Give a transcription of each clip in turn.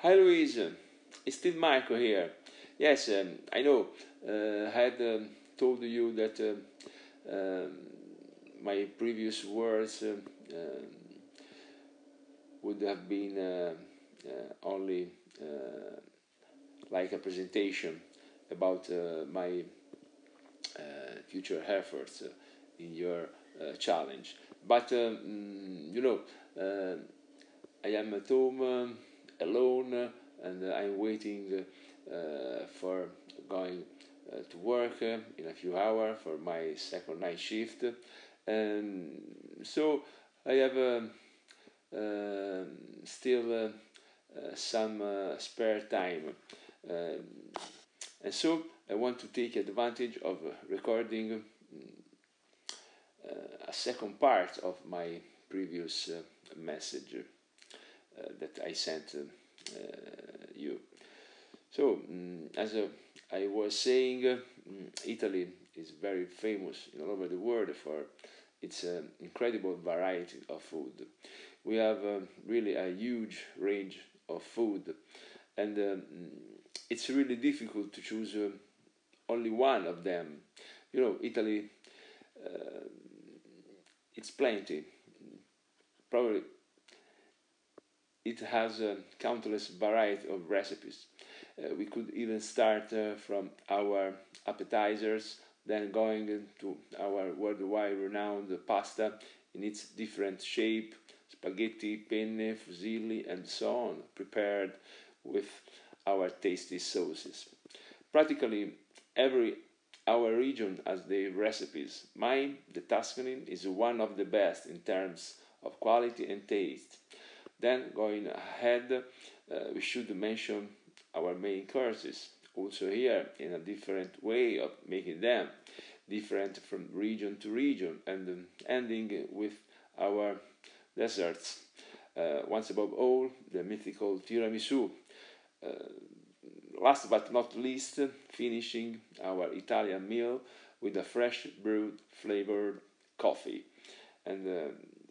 Hi Louise, it's still Marco here. Yes, um, I know. Uh, I had um, told you that uh, um, my previous words uh, um, would have been uh, uh, only uh, like a presentation about my future efforts in your challenge. But um, you know, I am at home um, alone and I'm waiting uh, for going uh, to work uh, in a few hours for my second night shift. And so I have um, still some spare time. Um, and so I want to take advantage of recording a second part of my previous uh, message that I sent you. So, um, as I was saying, um, Italy is very famous all over the world for its uh, incredible variety of food. We have uh, really a huge range of food, and um, it's really difficult to choose uh, only one of them. You know, Italy, uh, it's plenty. Probably it has a countless variety of recipes. Uh, we could even start uh, from our appetizers, then going into our worldwide renowned pasta in its different shape, spaghetti, penne, fusilli, and so on, prepared with our tasty sauces. Practically every our region has their recipes. Mine, the Tuscany, is one of the best in terms of quality and taste. Then, going ahead, uh, we should mention our main courses. Also, here, in a different way of making them, different from region to region, and um, ending with our desserts. Uh, once above all, the mythical tiramisu. Uh, last but not least, finishing our Italian meal with a fresh brewed flavored coffee. And uh,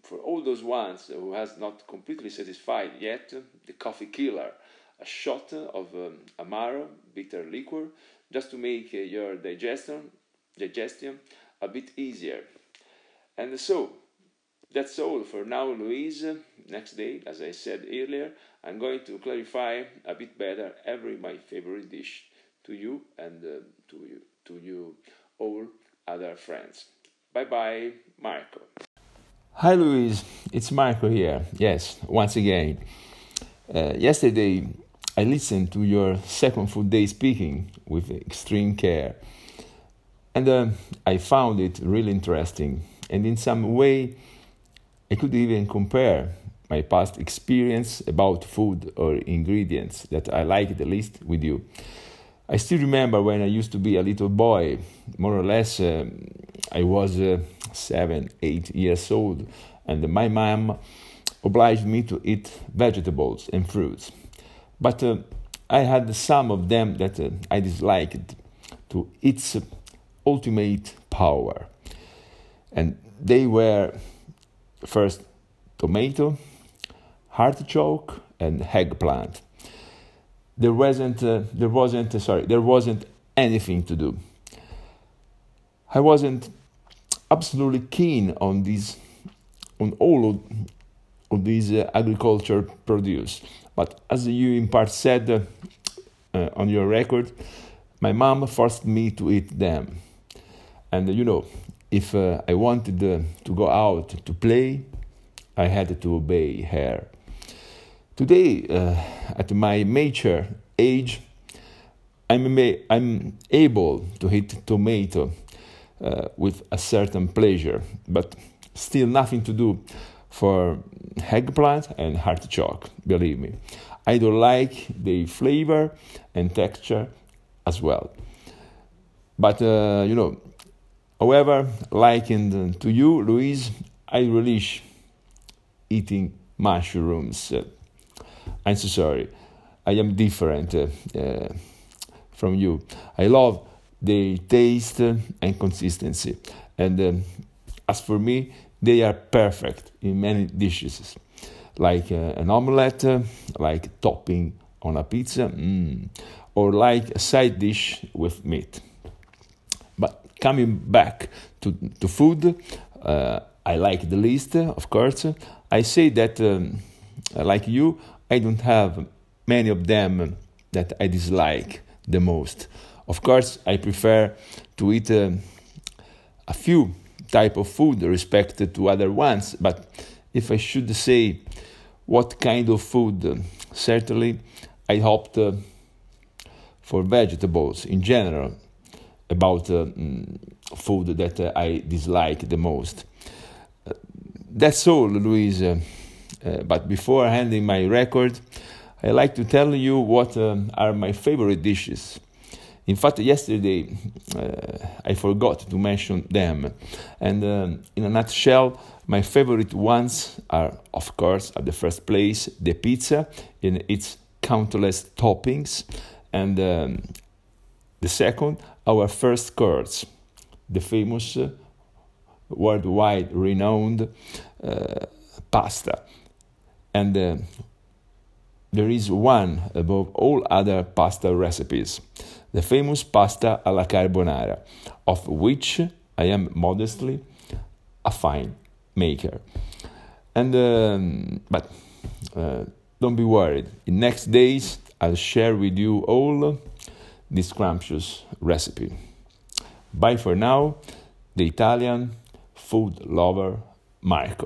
for all those ones who has not completely satisfied yet, the coffee killer, a shot of um, amaro bitter liquor, just to make uh, your digestion digestion a bit easier. And so that's all for now, Louise. Next day, as I said earlier, I'm going to clarify a bit better every my favorite dish to you and uh, to you to you all other friends. Bye bye, Marco. Hi, Louise. It's Marco here. Yes, once again. Uh, yesterday, I listened to your second full day speaking with extreme care, and uh, I found it really interesting. And in some way, I could even compare my past experience about food or ingredients that I like the least with you. I still remember when I used to be a little boy, more or less, um, I was uh, seven, eight years old, and my mom obliged me to eat vegetables and fruits. But uh, I had some of them that uh, I disliked to its ultimate power. And they were first tomato, artichoke, and eggplant. There wasn't, uh, there wasn't, sorry, there wasn't anything to do. I wasn't absolutely keen on these, on all of, of these uh, agriculture produce. But as you in part said uh, uh, on your record, my mom forced me to eat them. And you know, if uh, I wanted uh, to go out to play, I had to obey her. Today, uh, at my mature age, I'm, I'm able to eat tomato uh, with a certain pleasure, but still nothing to do for eggplant and artichoke, believe me. I don't like the flavor and texture as well. But, uh, you know, however, likened to you, Louise, I relish eating mushrooms. Uh, I'm so sorry. I am different uh, uh, from you. I love the taste and consistency. And um, as for me, they are perfect in many dishes, like uh, an omelette, uh, like topping on a pizza, mm, or like a side dish with meat. But coming back to, to food, uh, I like the least, of course. I say that, um, like you, I don't have many of them that I dislike the most. Of course, I prefer to eat uh, a few type of food respected to other ones, but if I should say what kind of food, uh, certainly I opt uh, for vegetables in general about uh, mm, food that uh, I dislike the most. Uh, that's all, Louise. But before handing my record, I like to tell you what um, are my favorite dishes. In fact, yesterday uh, I forgot to mention them. And um, in a nutshell, my favorite ones are, of course, at the first place, the pizza in its countless toppings. And um, the second, our first course, the famous, uh, worldwide renowned uh, pasta. And uh, there is one above all other pasta recipes the famous pasta alla carbonara, of which I am modestly a fine maker. And um, but uh, don't be worried. In next days, I'll share with you all this scrumptious recipe. Bye for now, the Italian food lover Marco.